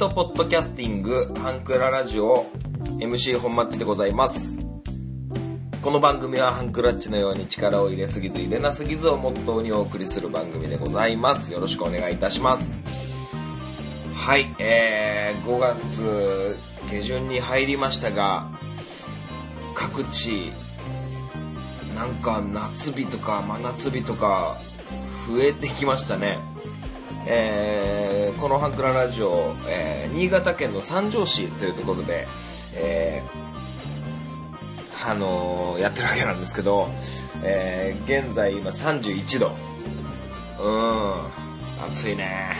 トポッドキャスティングハンクララジオ MC 本マッチでございます。この番組はハンクラッチのように力を入れすぎず入れなすぎずをモットーにお送りする番組でございます。よろしくお願いいたします。はいえー、5月下旬に入りましたが各地なんか夏日とか真夏日とか増えてきましたね。えー、このハンクララジオ、えー、新潟県の三条市というところで、えー、あのー、やってるわけなんですけど、えー、現在今31度。うん。暑いね。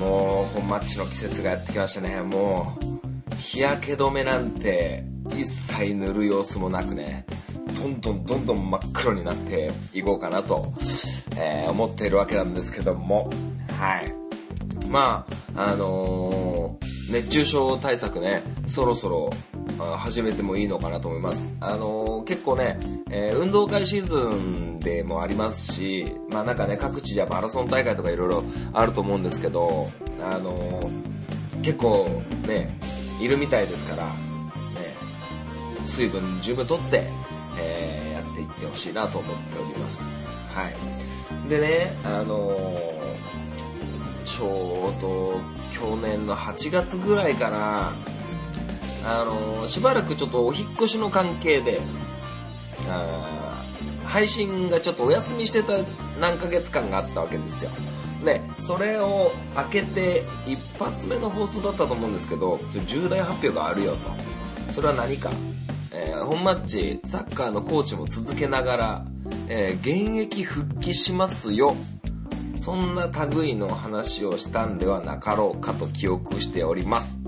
もう本マッチの季節がやってきましたね。もう日焼け止めなんて一切塗る様子もなくね。どんどんどんどん真っ黒になっていこうかなと、えー、思っているわけなんですけどもはいまああのー、熱中症対策ねそろそろ始めてもいいのかなと思います。あのー、結構ね、えー、運動会シーズンでもありますし、まあなんかね、各地じゃマラソン大会とかいろいろあると思うんですけど、あのー、結構ね、いるみたいですから、ね、水分十分とって、え、やっていってほしいなと思っております。はい。でね、あのー、ちょうど去年の8月ぐらいかな、あのー、しばらくちょっとお引越しの関係で、あ配信がちょっとお休みしてた何ヶ月間があったわけですよ。で、それを開けて一発目の放送だったと思うんですけど、重大発表があるよと。それは何かえー、本マッチサッカーのコーチも続けながら、えー、現役復帰しますよそんな類の話をしたんではなかろうかと記憶しております。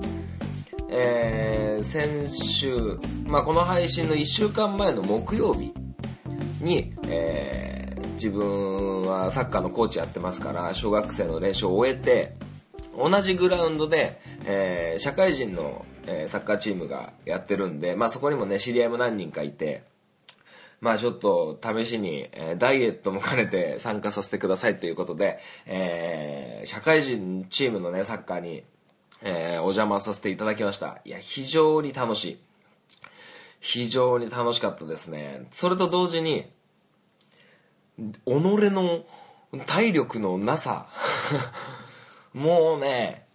えー、先週、まあ、この配信の1週間前の木曜日に、えー、自分はサッカーのコーチやってますから小学生の練習を終えて同じグラウンドで、えー、社会人のえ、サッカーチームがやってるんで、まあそこにもね、知り合いも何人かいて、まあちょっと試しに、えー、ダイエットも兼ねて参加させてくださいということで、えー、社会人チームのね、サッカーに、えー、お邪魔させていただきました。いや、非常に楽しい。非常に楽しかったですね。それと同時に、己の体力のなさ。もうね、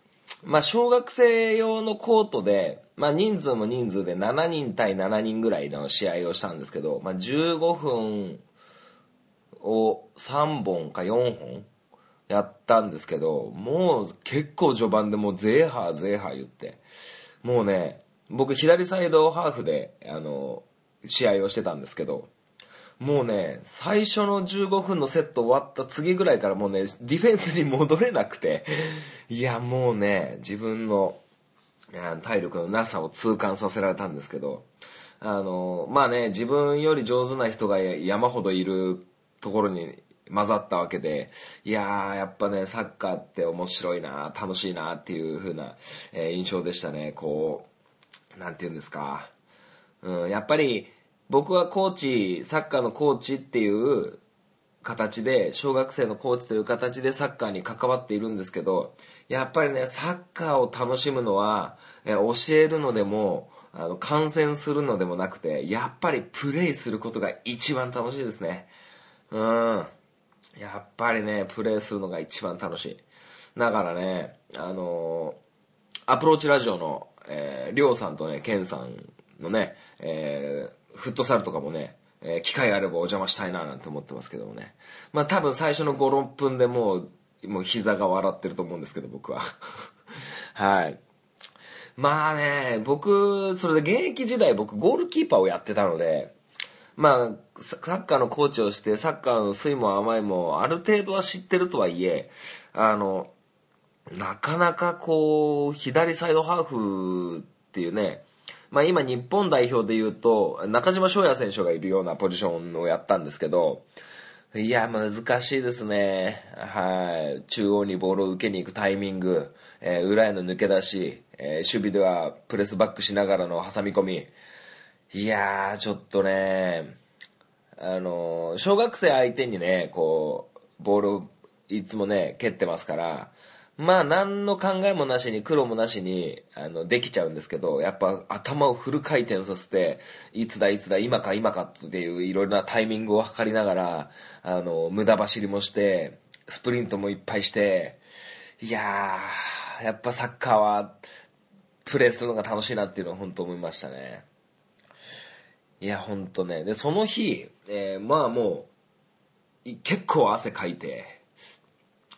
まあ、小学生用のコートで、まあ、人数も人数で7人対7人ぐらいの試合をしたんですけど、まあ、15分を3本か4本やったんですけど、もう結構序盤でもうゼーハーゼーハー言って、もうね、僕左サイドハーフで、あの、試合をしてたんですけど、もうね、最初の15分のセット終わった次ぐらいからもうね、ディフェンスに戻れなくて、いや、もうね、自分の体力のなさを痛感させられたんですけど、あの、まあね、自分より上手な人が山ほどいるところに混ざったわけで、いやー、やっぱね、サッカーって面白いな、楽しいなっていう風な、えー、印象でしたね。こう、なんて言うんですか。うん、やっぱり、僕はコーチ、サッカーのコーチっていう形で、小学生のコーチという形でサッカーに関わっているんですけど、やっぱりね、サッカーを楽しむのは、え教えるのでも、あの、観戦するのでもなくて、やっぱりプレイすることが一番楽しいですね。うん。やっぱりね、プレイするのが一番楽しい。だからね、あのー、アプローチラジオの、え、りょうさんとね、ケンさんのね、えー、フットサルとかもね、えー、機会あればお邪魔したいななんて思ってますけどもね。まあ多分最初の5、6分でもう、もう膝が笑ってると思うんですけど、僕は。はい。まあね、僕、それで現役時代僕ゴールキーパーをやってたので、まあ、サッカーのコーチをして、サッカーの酸いも甘いもある程度は知ってるとはいえ、あの、なかなかこう、左サイドハーフっていうね、まあ今日本代表で言うと、中島翔也選手がいるようなポジションをやったんですけど、いや、難しいですね。はい。中央にボールを受けに行くタイミング、えー、裏への抜け出し、えー、守備ではプレスバックしながらの挟み込み。いやー、ちょっとね、あのー、小学生相手にね、こう、ボールをいつもね、蹴ってますから、まあ何の考えもなしに苦労もなしにあのできちゃうんですけどやっぱ頭をフル回転させていつだいつだ今か今かっていういろいろなタイミングを測りながらあの無駄走りもしてスプリントもいっぱいしていやーやっぱサッカーはプレーするのが楽しいなっていうのは本当思いましたね。いや本当ね。でその日、えー、まあもう結構汗かいて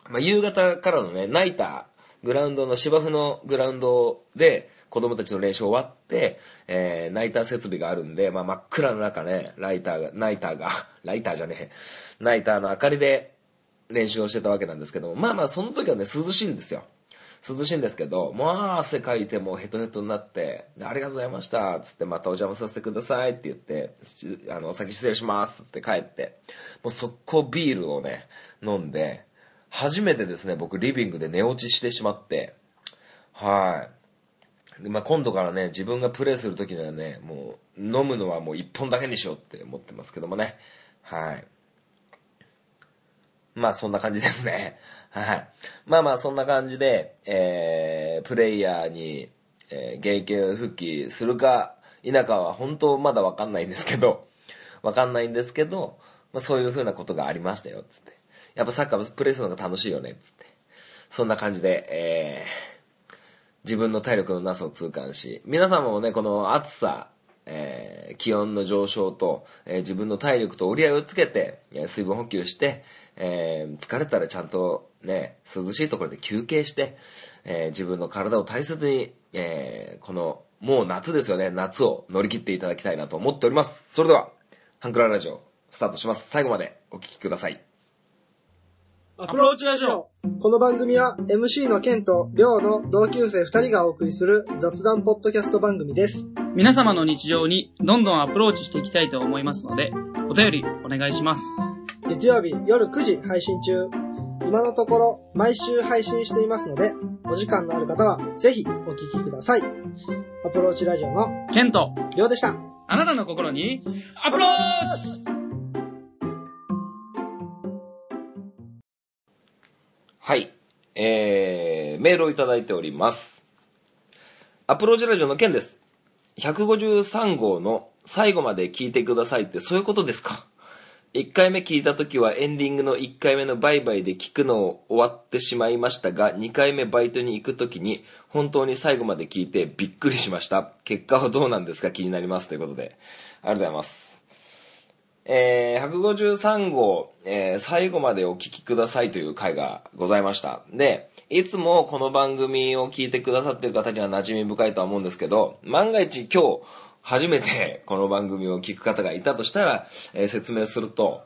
まあ、夕方からのね、ナイター、グラウンドの芝生のグラウンドで子供たちの練習終わって、えー、ナイター設備があるんで、まあ、真っ暗の中ね、ライターが、ナイターが、ライターじゃねえ、ナイターの明かりで練習をしてたわけなんですけども、まあまあその時はね、涼しいんですよ。涼しいんですけど、まあ汗かいてもうヘトヘトになって、ありがとうございました、つってまたお邪魔させてくださいって言って、あの、お先失礼しますって帰って、もう速攻ビールをね、飲んで、初めてですね、僕リビングで寝落ちしてしまって、はい。でまあ、今度からね、自分がプレイする時にはね、もう、飲むのはもう一本だけにしようって思ってますけどもね。はい。まあ、そんな感じですね。はい。まあまあ、そんな感じで、えー、プレイヤーに、えー、現役復帰するか否かは本当まだわかんないんですけど、わかんないんですけど、まあ、そういう風なことがありましたよ、つって。やっぱサッカープレーするのが楽しいよね、つって。そんな感じで、えー、自分の体力のなさを痛感し、皆様もね、この暑さ、えー、気温の上昇と、えー、自分の体力と折り合いをつけて、水分補給して、えー、疲れたらちゃんとね、涼しいところで休憩して、えー自分の体を大切に、えーこの、もう夏ですよね、夏を乗り切っていただきたいなと思っております。それでは、ハンクララジオ、スタートします。最後までお聴きください。アプローチラジオこの番組は MC のケンとリョウの同級生二人がお送りする雑談ポッドキャスト番組です。皆様の日常にどんどんアプローチしていきたいと思いますので、お便りお願いします。月曜日夜9時配信中。今のところ毎週配信していますので、お時間のある方はぜひお聞きください。アプローチラジオのケンとリョウでした。あなたの心にアプローチはい。えー、メールをいただいております。アプローチラジオの件です。153号の最後まで聞いてくださいってそういうことですか ?1 回目聞いた時はエンディングの1回目のバイバイで聞くのを終わってしまいましたが、2回目バイトに行く時に本当に最後まで聞いてびっくりしました。結果はどうなんですか？気になりますということで。ありがとうございます。えー、153号、えー、最後までお聞きくださいという回がございました。で、いつもこの番組を聞いてくださってる方には馴染み深いとは思うんですけど、万が一今日初めて この番組を聞く方がいたとしたら、えー、説明すると、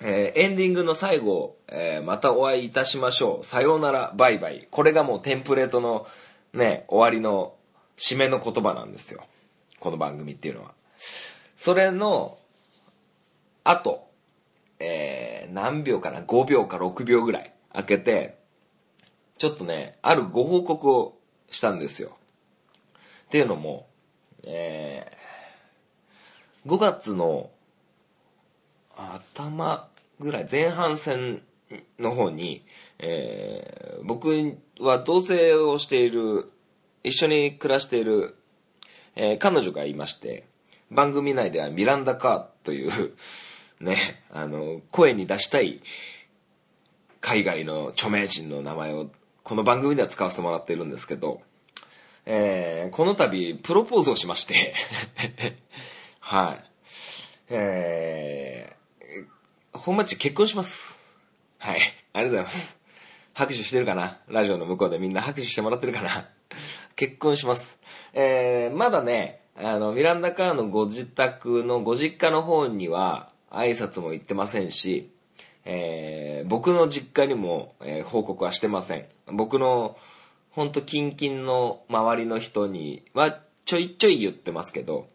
えー、エンディングの最後、えー、またお会いいたしましょう。さようなら、バイバイ。これがもうテンプレートのね、終わりの締めの言葉なんですよ。この番組っていうのは。それの、あと、えー、何秒かな ?5 秒か6秒ぐらい開けて、ちょっとね、あるご報告をしたんですよ。っていうのも、えー、5月の頭ぐらい、前半戦の方に、えー、僕は同棲をしている、一緒に暮らしている、えー、彼女がいまして、番組内ではミランダ・カーというね、あの、声に出したい海外の著名人の名前をこの番組では使わせてもらってるんですけど、えー、この度プロポーズをしまして はい。えー、本町結婚します。はい。ありがとうございます。拍手してるかな？ラジオの向こうでみんな拍手してもらってるかな？結婚します。えー、まだね、あの、ミランダ・カーのご自宅のご実家の方には、挨拶も行ってませんし、えー、僕の実家にも、えー、報告はしてません。僕の、ほんと近々の周りの人にはちょいちょい言ってますけど、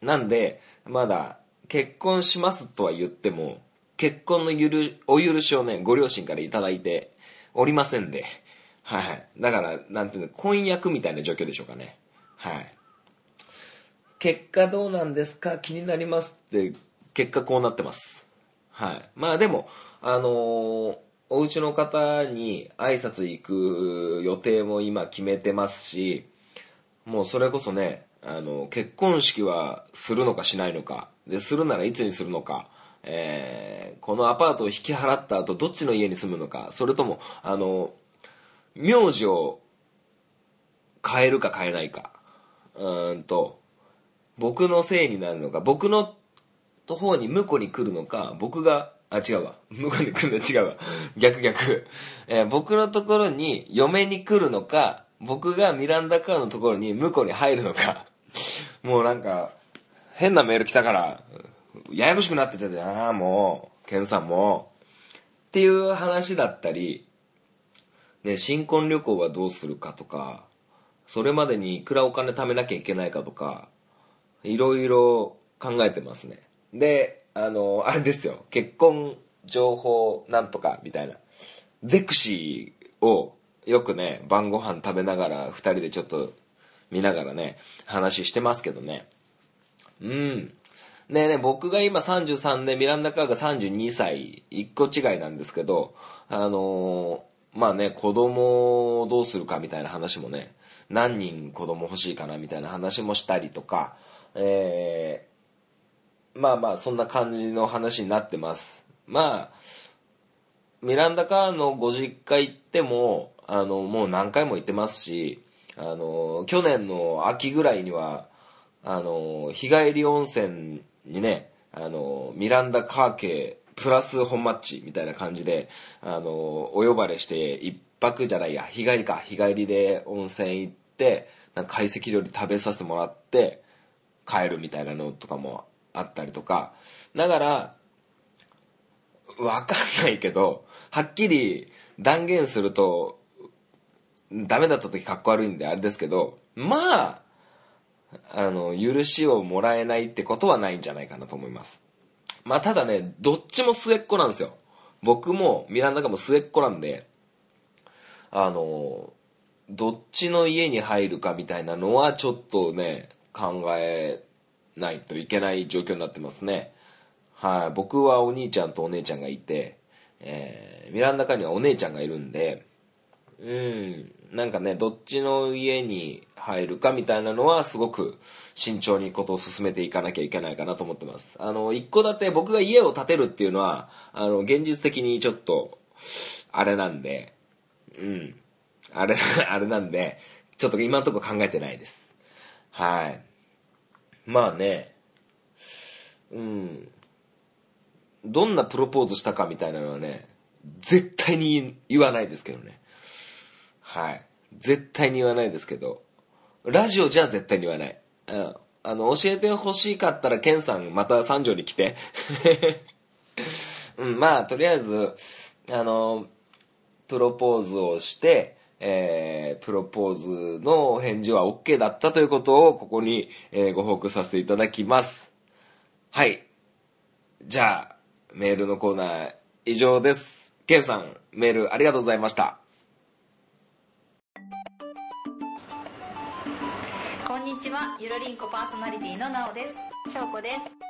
なんで、まだ結婚しますとは言っても、結婚のゆる、お許しをね、ご両親から頂いておりませんで、はい。だから、なんていうの、婚約みたいな状況でしょうかね。はい。結果どうなんですか？気になりますって結果こうなってます。はい。まあでも、あのー、お家の方に挨拶行く予定も今決めてますしもうそれこそねあの結婚式はするのかしないのかでするならいつにするのか、えーこのアパートを引き払った後どっちの家に住むのかそれともあの名字を変えるか変えないかうんと僕のせいになるのか僕の方に婿に来るのか僕があ違うわ。婿に来るの違うわ。逆逆、えー僕のところに嫁に来るのか僕がミランダカーのところに婿に入るのか。もうなんか変なメール来たからややこしくなってちゃってああもうケンさんもっていう話だったりね、新婚旅行はどうするかとか、それまでにいくらお金貯めなきゃいけないかとか、いろいろ考えてますね。で、あの、あれですよ、結婚情報なんとかみたいな、ゼクシーをよくね、晩ご飯食べながら、二人でちょっと見ながらね、話してますけどね。うん。ねえね僕が今33でミランダ・カーが32歳1個違いなんですけどあのーまあね子供をどうするかみたいな話もね何人子供欲しいかなみたいな話もしたりとかえまあまあそんな感じの話になってます。まあミランダ・カーのご実家行ってもあのもう何回も行ってますしあの去年の秋ぐらいにはあの日帰り温泉にねあのミランダ・カー系プラス本マッチみたいな感じであのお呼ばれして一泊じゃないや日帰りか。日帰りで温泉行ってなんか懐石料理食べさせてもらって帰るみたいなのとかもあったりとか。だからわかんないけどはっきり断言するとダメだった時かっこ悪いんであれですけどまああの許しをもらえないってことはないんじゃないかなと思います。まあただねどっちも末っ子なんですよ。僕もミランダがも末っ子なんであのどっちの家に入るかみたいなのはちょっとね考えないといけない状況になってますね。はい、僕はお兄ちゃんとお姉ちゃんがいて、えーミランダカにはお姉ちゃんがいるんでうんなんかねどっちの家に入るかみたいなのはすごく慎重にことを進めていかなきゃいけないかなと思ってます。あの一戸建て僕が家を建てるっていうのはあの現実的にちょっとあれなんでうんあれ あれなんでちょっと今のとこ考えてないです。はい。まあね。うん。どんなプロポーズしたかみたいなのはね絶対に言わないですけどね。はい。絶対に言わないですけど。ラジオじゃ絶対に言わない、うん、あの教えてほしかったらケンさんまた三条に来て。うん。まあとりあえずあのプロポーズをしてえープロポーズの返事は OK だったということをここに、えーご報告させていただきます。はい。じゃあメールのコーナー以上です。ケンさんメールありがとうございました。こんにちは。ゆるりんこパーソナリティのなおです。しょうこです。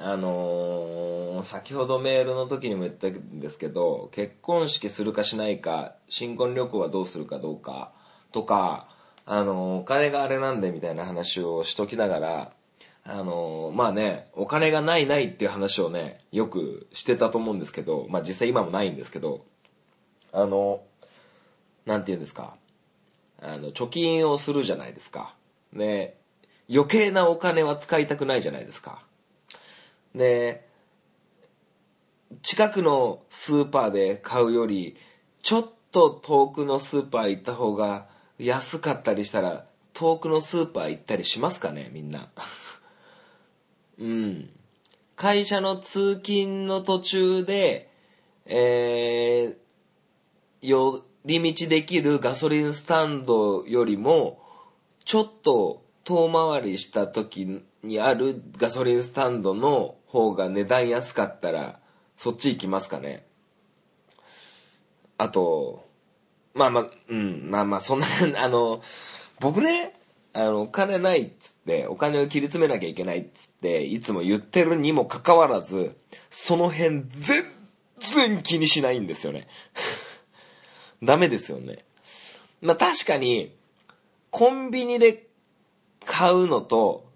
あのー先ほどメールの時にも言ったんですけど、結婚式するかしないか、新婚旅行はどうするかどうか、とか、あのーお金があれなんでみたいな話をしときながら、あのーまあね、お金がないないっていう話をね、よくしてたと思うんですけど、まあ実際今もないんですけど、あのなんて言うんですか、あの、貯金をするじゃないですか。ね、余計なお金は使いたくないじゃないですか。で、近くのスーパーで買うより、ちょっと遠くのスーパー行った方が安かったりしたら、遠くのスーパー行ったりしますかね、みんな。うん。会社の通勤の途中で、えー、寄り道できるガソリンスタンドよりも、ちょっと遠回りした時にあるガソリンスタンドの方が値段安かったら、そっち行きますかね。あと、まあまあ、うん、まあまあ、そんな、あの、僕ね、あの、お金ないっつって、お金を切り詰めなきゃいけないっつって、いつも言ってるにもかかわらず、その辺全然気にしないんですよね。ダメですよね。まあ確かに、コンビニで買うのと、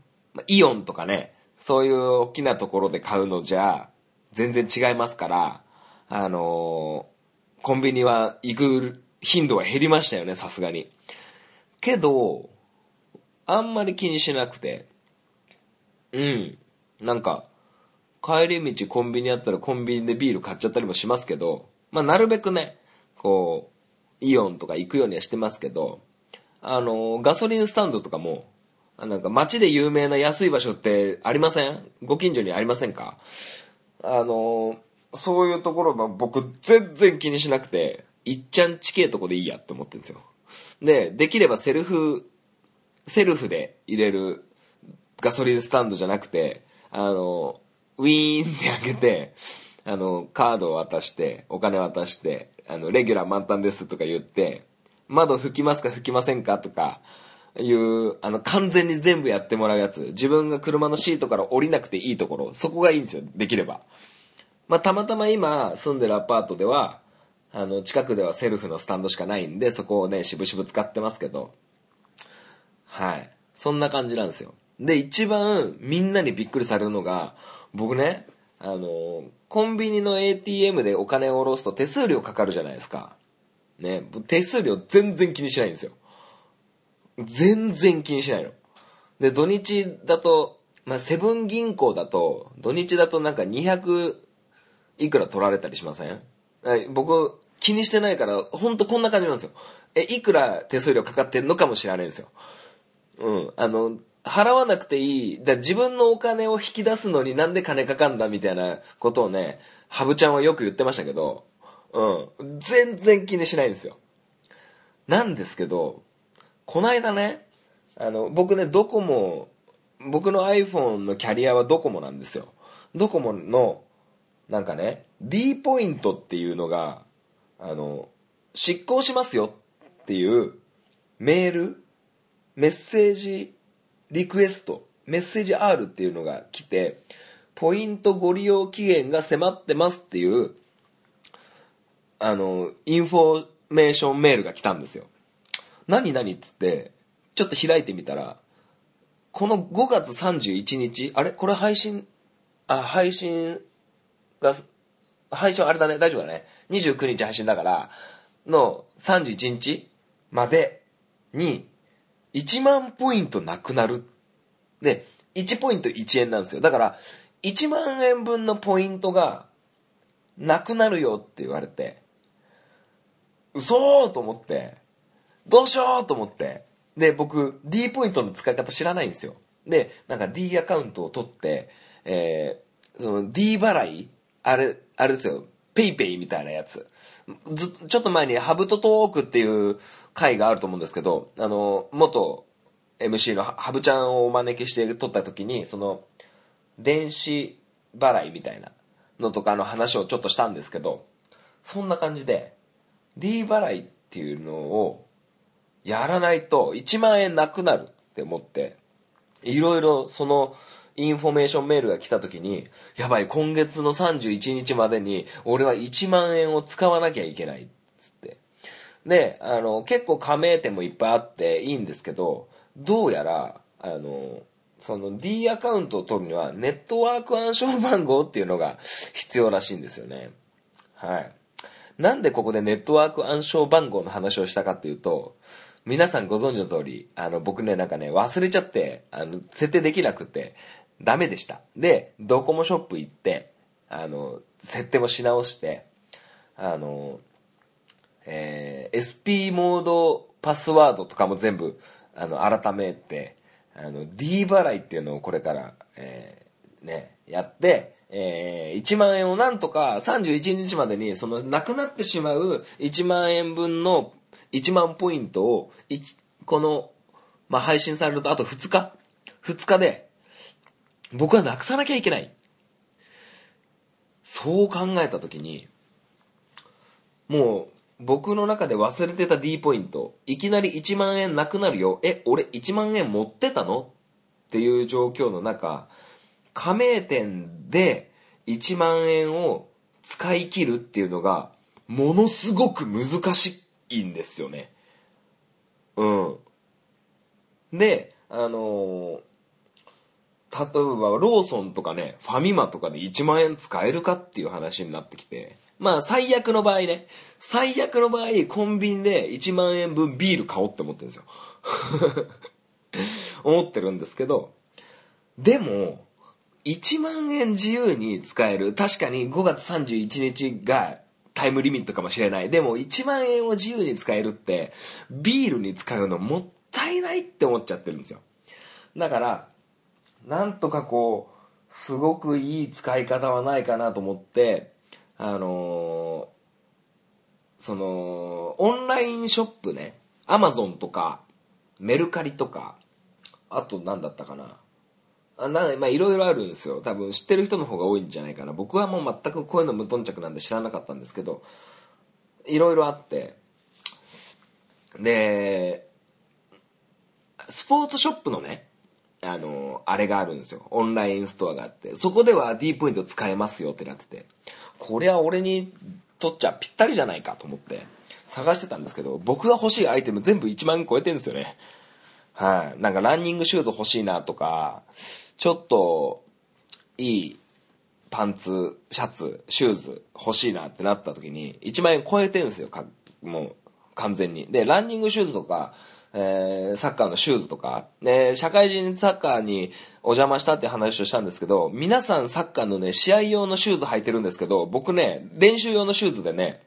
イオンとかね、そういう大きなところで買うのじゃ、全然違いますから、あのーコンビニは行く頻度は減りましたよね、さすがに。けど、あんまり気にしなくて、うん。なんか、帰り道コンビニあったらコンビニでビール買っちゃったりもしますけど、まあなるべくね、こう、イオンとか行くようにはしてますけど、あの、ガソリンスタンドとかも、なんか街で有名な安い場所ってありません？ご近所にありませんか？あの、そういうところは僕全然気にしなくて、いっちゃんちけえとこでいいやって思ってるんですよ。で、できればセルフ、セルフで入れるガソリンスタンドじゃなくて、あの、ウィーンって開けて、あの、カードを渡して、お金渡して、あの、レギュラー満タンですとか言って、窓拭きますか拭きませんかとか、いう、あの、完全に全部やってもらうやつ。自分が車のシートから降りなくていいところ。そこがいいんですよ。できれば。まあ、たまたま今住んでるアパートでは、あの、近くではセルフのスタンドしかないんで、そこをね、しぶしぶ使ってますけど、はい。そんな感じなんですよ。で、一番みんなにびっくりされるのが、僕ね、あの、コンビニの ATM でお金を下ろすと手数料かかるじゃないですか。ね、手数料全然気にしないんですよ。全然気にしないの。で、土日だと、まあ、セブン銀行だと、土日だとなんか200いくら取られたりしません？はい僕、気にしてないから、ほんとこんな感じなんですよ。え、いくら手数料かかってんのかも知らないんですよ。うん。あの、払わなくていい。だ自分のお金を引き出すのになんで金かかんだみたいなことをね、ハブちゃんはよく言ってましたけど、うん。全然気にしないんですよ。なんですけど、こないだね、あの、僕ね、ドコモ、僕の iPhone のキャリアはドコモなんですよ。ドコモの、なんかね、D ポイントっていうのが、あの、失効しますよっていうメール、メッセージリクエスト、メッセージ R っていうのが来て、ポイントご利用期限が迫ってますっていう、あの、インフォメーションメールが来たんですよ。何何っつって、ちょっと開いてみたら、この5月31日、あれ？これ配信、あ、配信が、配信あれだね、大丈夫だね。29日配信だから、の31日までに、1万ポイントなくなる。で、1ポイント1円なんですよ。だから、1万円分のポイントが、なくなるよって言われて、嘘ーと思って、どうしようと思って。で、僕、D ポイントの使い方知らないんですよ。で、なんか D アカウントを取って、えー、その D 払いあれ、あれですよ。ペイペイみたいなやつ。ず、ちょっと前にハブトトークっていう回があると思うんですけど、あの、元 MC のハブちゃんをお招きして撮った時に、その、電子払いみたいなのとかの話をちょっとしたんですけど、そんな感じで、D 払いっていうのをやらないと1万円なくなるって思って、いろいろそのインフォメーションメールが来た時に、やばい、今月の31日までに俺は1万円を使わなきゃいけないっつって。で、あの、結構加盟店もいっぱいあっていいんですけど、どうやら、あの、その D アカウントを取るにはネットワーク暗証番号っていうのが必要らしいんですよね。はい。なんでここでネットワーク暗証番号の話をしたかっていうと、皆さんご存知の通り、あの、僕ね、なんかね、忘れちゃって、あの、設定できなくて、ダメでした。で、ドコモショップ行って、あの、設定もし直して、あの、えー SP モードパスワードとかも全部、あの、改めて、あの、D 払いっていうのをこれから、えーね、やって、えー1万円をなんとか31日までに、その、なくなってしまう1万円分の1万ポイントを、この、まあ、配信されるとあと2日 ?2 日で、僕はなくさなきゃいけない。そう考えたときに、もう、僕の中で忘れてた D ポイント、いきなり1万円なくなるよ。え、俺1万円持ってたの？っていう状況の中、加盟店で1万円を使い切るっていうのが、ものすごく難しいんですよね。うん。で、あのー例えばローソンとかね、ファミマとかで1万円使えるかっていう話になってきて、まあ最悪の場合ね、最悪の場合コンビニで1万円分ビール買おうって思ってるんですよ。思ってるんですけど、でも、1万円自由に使える。確かに5月31日がタイムリミットかもしれない。でも1万円を自由に使えるって、ビールに使うのもったいないって思っちゃってるんですよ。だから、なんとかこう、すごくいい使い方はないかなと思って、あのーその、オンラインショップね、アマゾンとか、メルカリとか、あと何だったかな。あなまいろいろあるんですよ。多分知ってる人の方が多いんじゃないかな。僕はもう全くこういうの無頓着なんで知らなかったんですけど、いろいろあって、で、スポーツショップのね、あの、あれがあるんですよ。オンラインストアがあって、そこでは D ポイント使えますよってなってて、これは俺にとっちゃぴったりじゃないかと思って探してたんですけど、僕が欲しいアイテム全部1万超えてるんですよね。はい、なんかランニングシューズ欲しいなとか、ちょっといいパンツ、シャツ、シューズ欲しいなってなった時に1万円超えてるんですよ。かもう完全に。で、ランニングシューズとか、えーサッカーのシューズとか、ね、社会人サッカーにお邪魔したって話をしたんですけど、皆さんサッカーのね、試合用のシューズ履いてるんですけど、僕ね、練習用のシューズでね、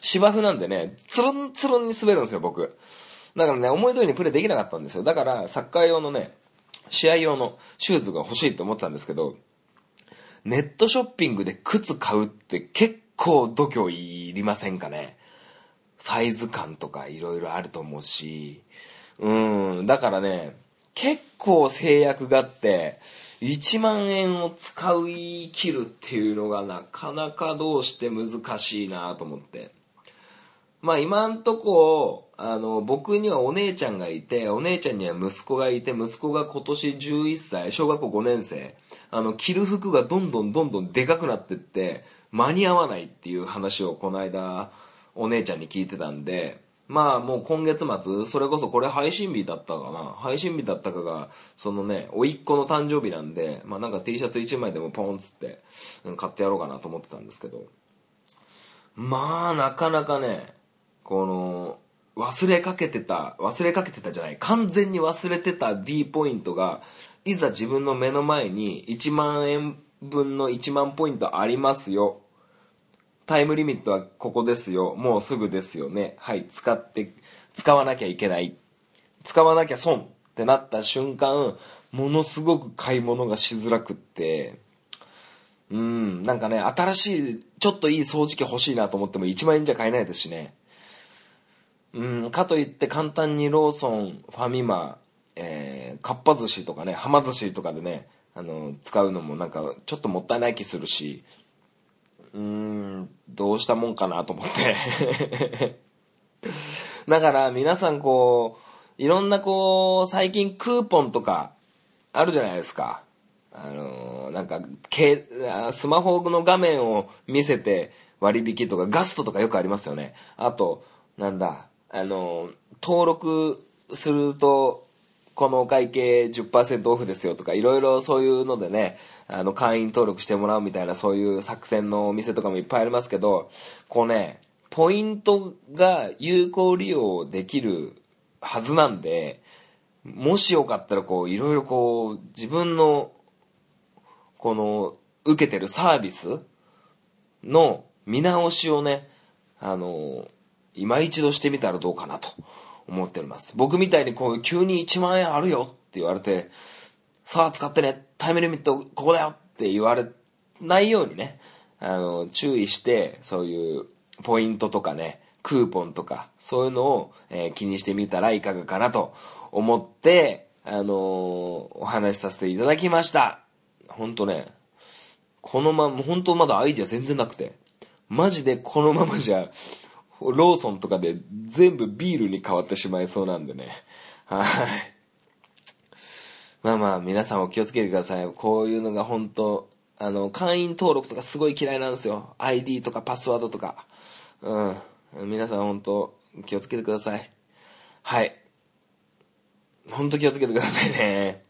芝生なんでね、つるんつるんに滑るんですよ、僕。だからね、思い通りにプレーできなかったんですよ。だから、サッカー用のね、試合用のシューズが欲しいと思ったんですけど、ネットショッピングで靴買うって結構度胸いりませんかね。サイズ感とかいろいろあると思うし、うん、だからね、結構制約があって、1万円を使い切るっていうのがなかなかどうして難しいなと思って。まあ今んとこ、あの、僕にはお姉ちゃんがいて、お姉ちゃんには息子がいて、息子が今年11歳、小学校5年生。あの、着る服がどんどんどんどんでかくなってって、間に合わないっていう話をこの間、お姉ちゃんに聞いてたんで、まあもう今月末、それこそこれ配信日だったかな配信日だったかが、そのね、甥っ子の誕生日なんで、まあなんか T シャツ1枚でもポンつって、買ってやろうかなと思ってたんですけど、まあなかなかね、この、忘れかけてた、忘れかけてたじゃない、完全に忘れてた D ポイントが、いざ自分の目の前に1万円分の1万ポイントありますよ。タイムリミットはここですよ。もうすぐですよね。はい、使って、使わなきゃいけない。使わなきゃ損ってなった瞬間、ものすごく買い物がしづらくって、うん、なんかね、新しい、ちょっといい掃除機欲しいなと思っても1万円じゃ買えないですしね。うん、かといって簡単にローソン、ファミマ、えー、かっぱ寿司とかね、はま寿司とかでね、あの、使うのもなんかちょっともったいない気するし、うん、どうしたもんかなと思って。だから皆さんこう、いろんなこう、最近クーポンとかあるじゃないですか。あのーなんか、けスマホの画面を見せて割引とか、ガストとかよくありますよね。あと、なんだ、あの登録すると、このお会計10%オフですよとか、いろいろそういうのでね、あの、会員登録してもらうみたいな、そういう作戦のお店とかもいっぱいありますけど、こうね、ポイントが有効利用できるはずなんで、もしよかったらこう、いろいろこう、自分の、この、受けてるサービスの見直しをね、あの、今一度してみたらどうかなと思っております。僕みたいにこう、急に1万円あるよって言われて、さあ使ってね、タイムリミットここだよって言われないようにね、あの、注意して、そういうポイントとかね、クーポンとか、そういうのを、えー気にしてみたらいかがかなと思って、あのーお話しさせていただきました。ほんとね、このまま、本当まだアイディア全然なくて、マジでこのままじゃ、ローソンとかで全部ビールに変わってしまいそうなんでね。はい。まあまあ、皆さんお気をつけてください。こういうのが本当あの、会員登録とかすごい嫌いなんですよ。ID とかパスワードとか。うん。皆さん本当気をつけてください。はい。本当気をつけてくださいね。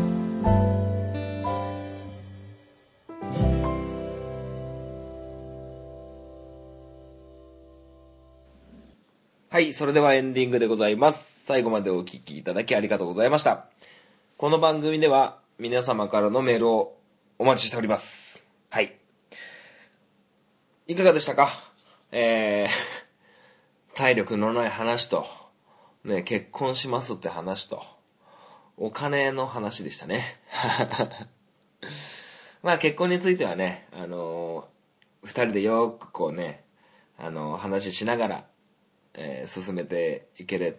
い、それではエンディングでございます。最後までお聞きいただきありがとうございました。この番組では皆様からのメールをお待ちしております。はい。いかがでしたか？えー、体力のない話と、ね、結婚しますって話と、お金の話でしたね。まあ結婚についてはね、あのー二人でよくこうね、あのー話ししながら、えー進めていけれ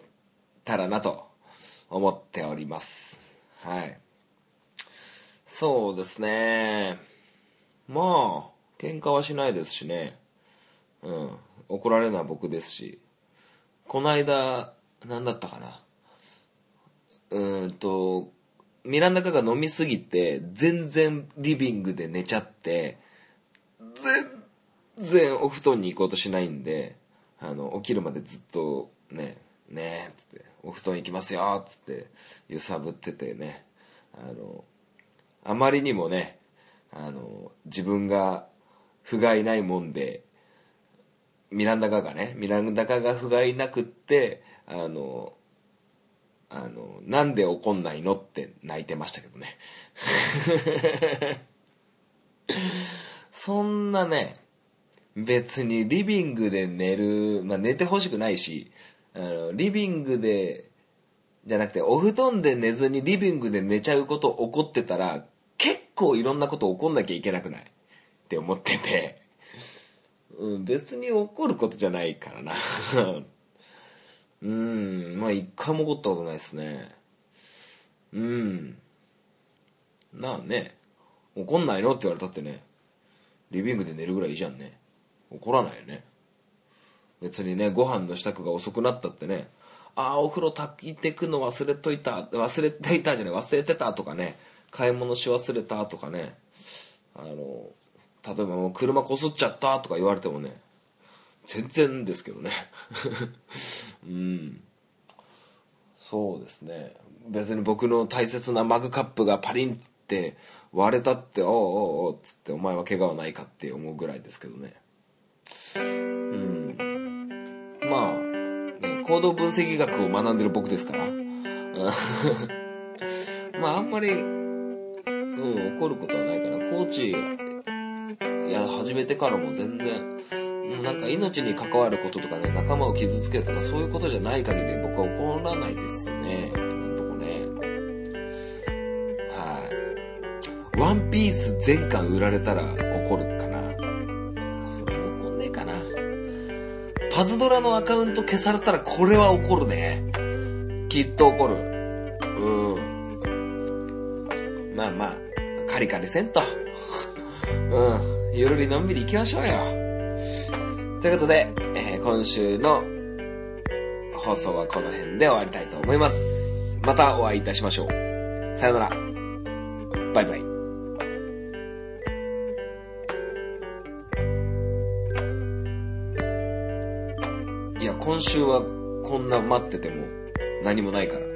たらなと思っております。はい。そうですね。まあ、喧嘩はしないですしね。うん。怒られるのは僕ですし。この間、何だったかな。うーんと、ミランダカが飲みすぎて、全然リビングで寝ちゃって、全然お布団に行こうとしないんで、あの、起きるまでずっとね、ねえ、つって、お布団行きますよ、っつって、揺さぶっててね、あの、あまりにもね、あの、自分が不甲斐ないもんで、ミランダカがね、ミランダカが不甲斐なくって、あの、あの、なんで怒んないのって泣いてましたけどね。そんなね、別にリビングで寝る、まあ寝てほしくないし、あの、リビングで、じゃなくて、お布団で寝ずにリビングで寝ちゃうこと起こってたら、結構いろんなこと起こんなきゃいけなくない？って思ってて、うん、別に起こることじゃないからな。うん、まあ一回も起こったことないですね。うん。なあね、怒んないの？って言われたってね、リビングで寝るぐらいいいじゃんね。怒らないよね。別にね、ご飯の支度が遅くなったってね、ああ、お風呂炊いてくの忘れといた、忘れていたじゃない、忘れてたとかね、買い物し忘れたとかね、あの、例えばもう車こすっちゃったとか言われてもね、全然ですけどね。うん。そうですね。別に僕の大切なマグカップがパリンって割れたって、おうおうおうっつってお前は怪我はないかって思うぐらいですけどね。まあ、ね、行動分析学を学んでる僕ですから。まああんまり、うん、怒ることはないかな。コーチ、いや、始めてからも全然、うなんか命に関わることとかね、仲間を傷つけるとかそういうことじゃない限り僕は怒らないですね。今んとこね。はい。ワンピース全巻売られたらパズドラのアカウント消されたらこれは怒るね。きっと怒る。うん。まあまあ、カリカリせんと。うん。ゆるりのんびり行きましょうよ。ということで、えー今週の放送はこの辺で終わりたいと思います。またお会いいたしましょう。さよなら。いや、今週はこんな待ってても何もないから。